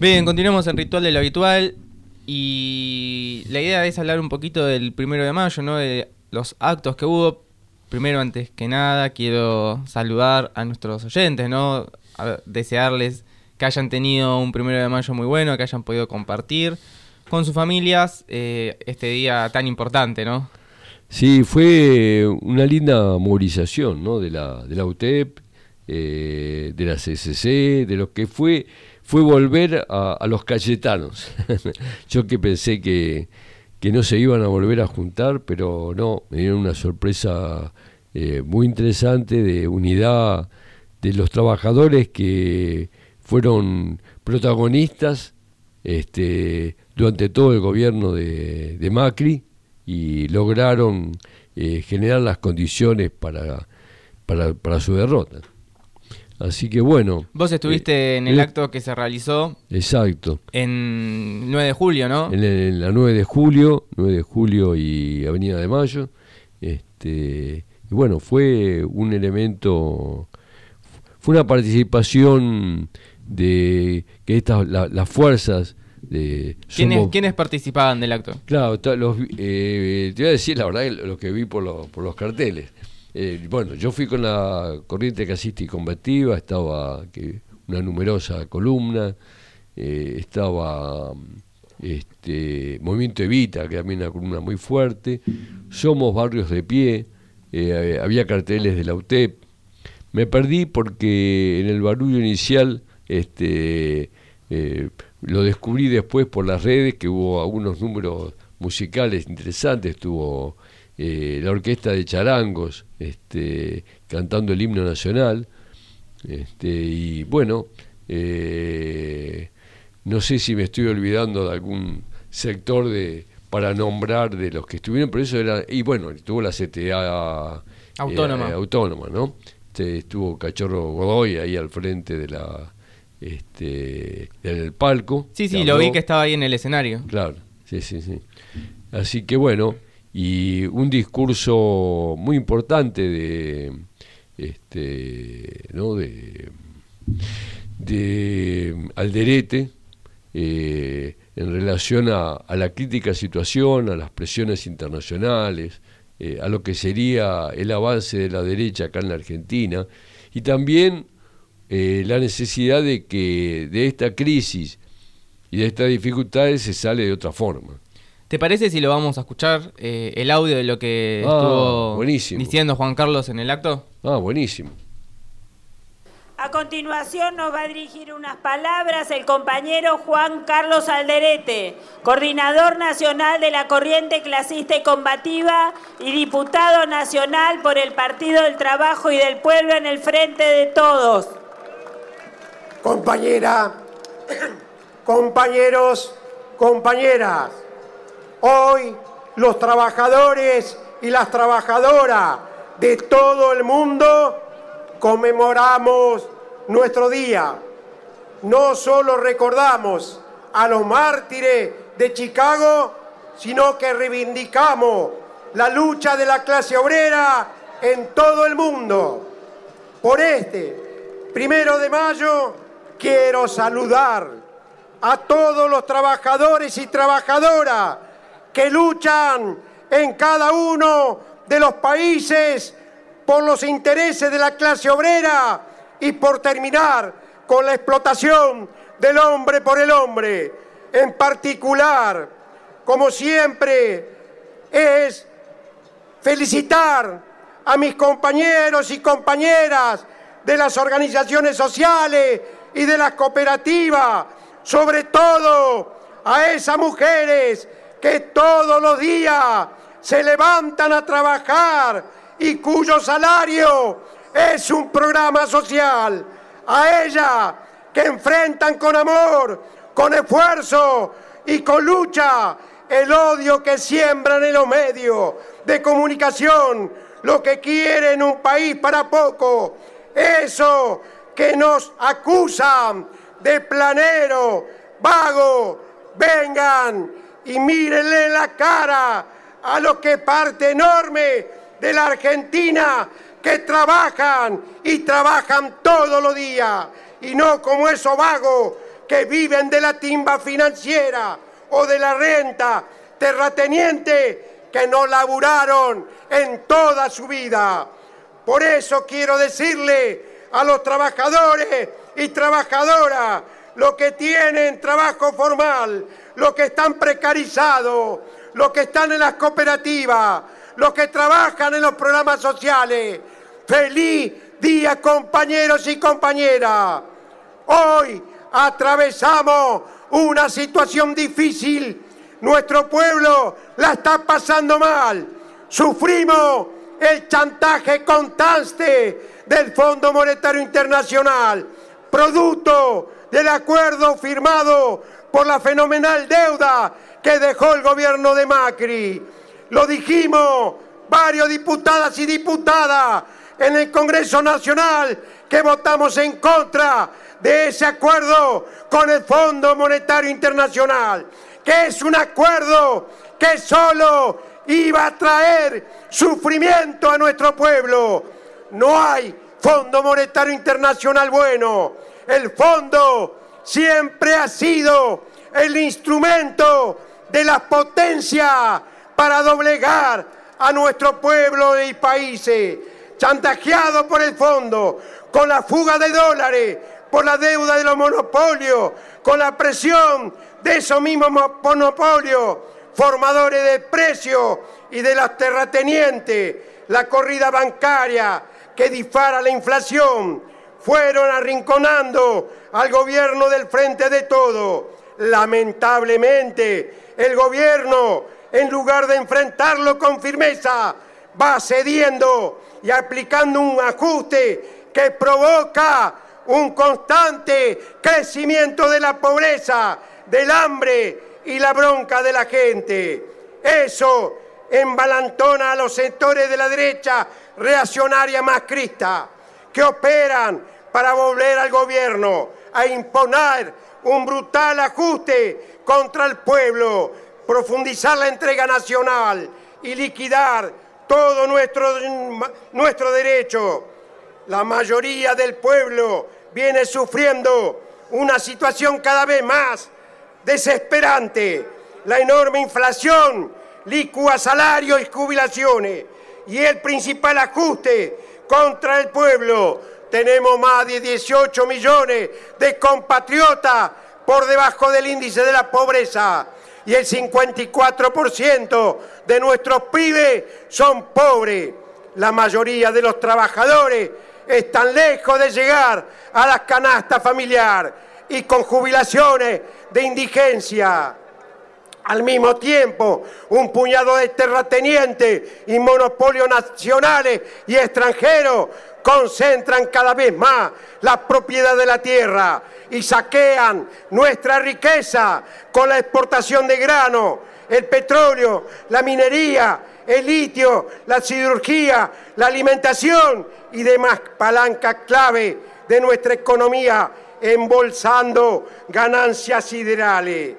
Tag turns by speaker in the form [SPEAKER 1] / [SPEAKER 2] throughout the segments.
[SPEAKER 1] Bien, continuamos en Ritual de lo Habitual y la idea es hablar un poquito del primero de mayo, ¿no? De los actos que hubo. Primero, antes que nada, quiero saludar a nuestros oyentes, ¿no? desearles que hayan tenido un primero de mayo muy bueno, que hayan podido compartir con sus familias eh, este día tan importante, ¿no?
[SPEAKER 2] Sí, fue una linda movilización, ¿no? De la, de la UTEP, eh, de la CCC, de lo que fue fue volver a, los cayetanos. Yo que pensé que, no se iban a volver a juntar, pero no, me dieron una sorpresa eh, muy interesante de unidad de los trabajadores que fueron protagonistas este, durante todo el gobierno de, Macri y lograron eh, generar las condiciones para, para su derrota. Así que bueno.
[SPEAKER 1] Vos estuviste eh, en el acto que se realizó.
[SPEAKER 2] Exacto.
[SPEAKER 1] En 9 de julio, ¿no?
[SPEAKER 2] En, la 9 de julio, 9 de julio y Avenida de Mayo. Este, y bueno, fue un elemento, fue una participación de que estas, las fuerzas de...
[SPEAKER 1] ¿Quiénes, participaban del acto?
[SPEAKER 2] Claro, los, eh, te voy a decir la verdad, lo que vi por, por los carteles. Eh, bueno, yo fui con la corriente casista y combativa, estaba una numerosa columna, eh, estaba este, Movimiento Evita, que también una columna muy fuerte, Somos Barrios de Pie, eh, había carteles de la UTEP. Me perdí porque en el barullo inicial este, lo descubrí después por las redes, que hubo algunos números musicales interesantes, estuvo eh, la orquesta de charangos este, cantando el himno nacional. Este, y bueno, eh, no sé si me estoy olvidando de algún sector de para nombrar de los que estuvieron, pero eso era, y bueno, estuvo la CTA
[SPEAKER 1] autónoma,
[SPEAKER 2] eh, autónoma ¿no? Este, estuvo Cachorro Godoy ahí al frente de la este en el palco.
[SPEAKER 1] Sí, sí, lo vi que estaba ahí en el escenario.
[SPEAKER 2] Claro, sí, sí, sí. Así que bueno, y un discurso muy importante de este ¿no? de, de Alderete eh, en relación a, la crítica situación, a las presiones internacionales, eh, a lo que sería el avance de la derecha acá en la Argentina, y también eh, la necesidad de que de esta crisis y de estas dificultades se sale de otra forma.
[SPEAKER 1] ¿Te parece si lo vamos a escuchar eh, el audio de lo que ah, estuvo diciendo Juan Carlos en el acto?
[SPEAKER 2] Ah, buenísimo.
[SPEAKER 3] A continuación nos va a dirigir unas palabras el compañero Juan Carlos Alderete, coordinador nacional de la Corriente Clasista y Combativa y diputado nacional por el Partido del Trabajo y del Pueblo en el Frente de Todos.
[SPEAKER 4] Compañera, compañeros, compañeras. Hoy los trabajadores y las trabajadoras de todo el mundo conmemoramos nuestro día. No solo recordamos a los mártires de Chicago, sino que reivindicamos la lucha de la clase obrera en todo el mundo. Por este primero de mayo quiero saludar a todos los trabajadores y trabajadoras que luchan en cada uno de los países por los intereses de la clase obrera y por terminar con la explotación del hombre por el hombre. En particular, como siempre, es felicitar a mis compañeros y compañeras de las organizaciones sociales y de las cooperativas, sobre todo a esas mujeres que todos los días se levantan a trabajar y cuyo salario es un programa social. A ella que enfrentan con amor, con esfuerzo y con lucha el odio que siembran en los medios de comunicación, lo que quieren un país para poco, eso que nos acusan de planero, vago, vengan y mírenle la cara a los que parte enorme de la Argentina que trabajan y trabajan todos los días y no como esos vagos que viven de la timba financiera o de la renta, terrateniente que no laburaron en toda su vida. Por eso quiero decirle a los trabajadores y trabajadoras, los que tienen trabajo formal, los que están precarizados, los que están en las cooperativas, los que trabajan en los programas sociales. Feliz día compañeros y compañeras. Hoy atravesamos una situación difícil. Nuestro pueblo la está pasando mal. Sufrimos el chantaje constante del Fondo Monetario Internacional, producto del acuerdo firmado por la fenomenal deuda que dejó el gobierno de Macri. Lo dijimos varios diputadas y diputadas en el Congreso Nacional que votamos en contra de ese acuerdo con el Fondo Monetario Internacional, que es un acuerdo que solo iba a traer sufrimiento a nuestro pueblo. No hay Fondo Monetario Internacional bueno. El fondo siempre ha sido el instrumento de la potencia para doblegar a nuestro pueblo y países, chantajeado por el fondo, con la fuga de dólares, por la deuda de los monopolios, con la presión de esos mismos monopolios, formadores de precios y de las terratenientes, la corrida bancaria que dispara la inflación, fueron arrinconando al gobierno del frente de todo. Lamentablemente, el gobierno, en lugar de enfrentarlo con firmeza, va cediendo y aplicando un ajuste que provoca un constante crecimiento de la pobreza, del hambre y la bronca de la gente. Eso embalantona a los sectores de la derecha reaccionaria macrista que operan para volver al gobierno a imponer un brutal ajuste contra el pueblo, profundizar la entrega nacional y liquidar todo nuestro, nuestro derecho. La mayoría del pueblo viene sufriendo una situación cada vez más desesperante. La enorme inflación licúa salarios y jubilaciones y el principal ajuste contra el pueblo. Tenemos más de 18 millones de compatriotas por debajo del índice de la pobreza y el 54% de nuestros pibes son pobres. La mayoría de los trabajadores están lejos de llegar a la canasta familiar y con jubilaciones de indigencia. Al mismo tiempo, un puñado de terratenientes y monopolios nacionales y extranjeros concentran cada vez más la propiedad de la tierra y saquean nuestra riqueza con la exportación de grano, el petróleo, la minería, el litio, la cirugía, la alimentación y demás palancas clave de nuestra economía, embolsando ganancias siderales.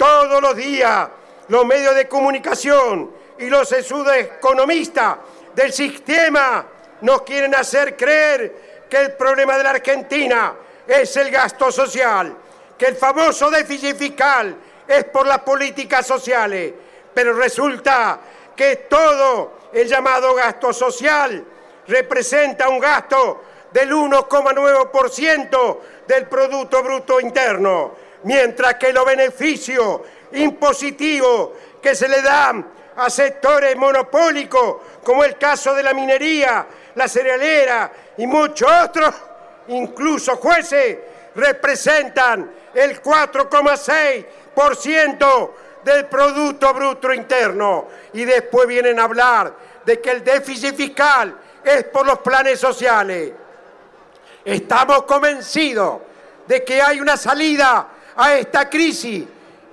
[SPEAKER 4] Todos los días los medios de comunicación y los economistas del sistema nos quieren hacer creer que el problema de la Argentina es el gasto social, que el famoso déficit fiscal es por las políticas sociales, pero resulta que todo el llamado gasto social representa un gasto del 1,9% del Producto Bruto Interno, mientras que los beneficios impositivos que se le dan a sectores monopólicos, como el caso de la minería, la cerealera y muchos otros, incluso jueces, representan el 4,6% del Producto Bruto Interno. Y después vienen a hablar de que el déficit fiscal es por los planes sociales. Estamos convencidos de que hay una salida a esta crisis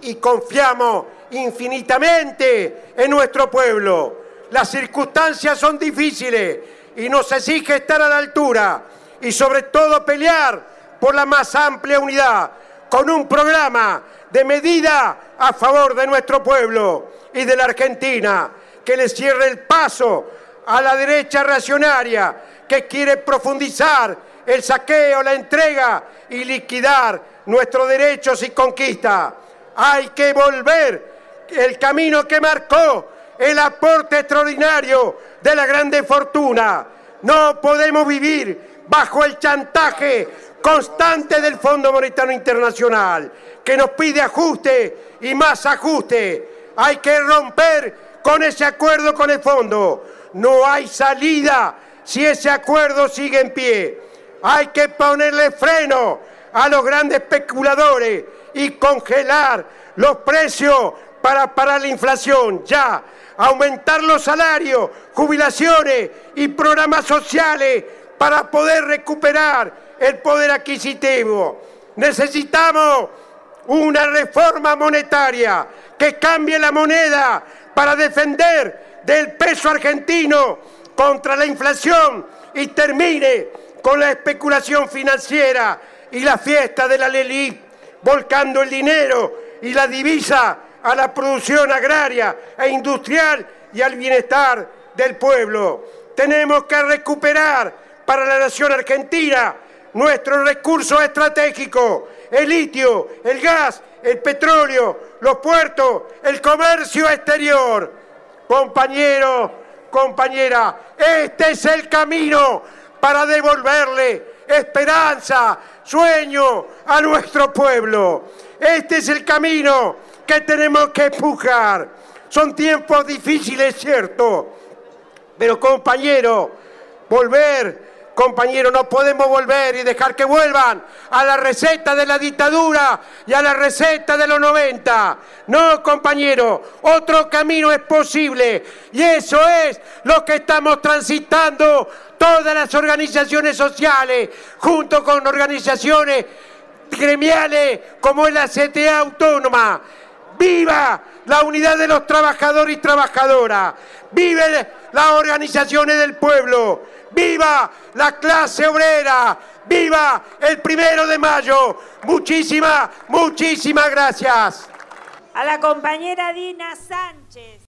[SPEAKER 4] y confiamos infinitamente en nuestro pueblo. Las circunstancias son difíciles y nos exige estar a la altura y sobre todo pelear por la más amplia unidad con un programa de medida a favor de nuestro pueblo y de la Argentina, que le cierre el paso a la derecha reaccionaria que quiere profundizar el saqueo, la entrega y liquidar nuestros derechos y conquistas. Hay que volver el camino que marcó el aporte extraordinario de la grande fortuna. No podemos vivir bajo el chantaje constante del Fondo Monetario Internacional, que nos pide ajuste y más ajuste. Hay que romper con ese acuerdo con el fondo. No hay salida si ese acuerdo sigue en pie. Hay que ponerle freno a los grandes especuladores y congelar los precios para parar la inflación ya, aumentar los salarios, jubilaciones y programas sociales para poder recuperar el poder adquisitivo. Necesitamos una reforma monetaria que cambie la moneda para defender del peso argentino contra la inflación y termine con la especulación financiera y la fiesta de la LELIC, volcando el dinero y la divisa a la producción agraria e industrial y al bienestar del pueblo. Tenemos que recuperar para la nación argentina nuestros recursos estratégicos, el litio, el gas, el petróleo, los puertos, el comercio exterior. Compañeros, compañera, este es el camino para devolverle esperanza, sueño a nuestro pueblo. Este es el camino que tenemos que empujar. Son tiempos difíciles, cierto, pero compañero, volver Compañero, no podemos volver y dejar que vuelvan a la receta de la dictadura y a la receta de los 90. No, compañero, otro camino es posible y eso es lo que estamos transitando todas las organizaciones sociales, junto con organizaciones gremiales como es la CTA Autónoma. ¡Viva la unidad de los trabajadores y trabajadoras! ¡Vive las organizaciones del pueblo! Viva la clase obrera, viva el primero de mayo. Muchísimas, muchísimas gracias.
[SPEAKER 3] A la compañera Dina Sánchez.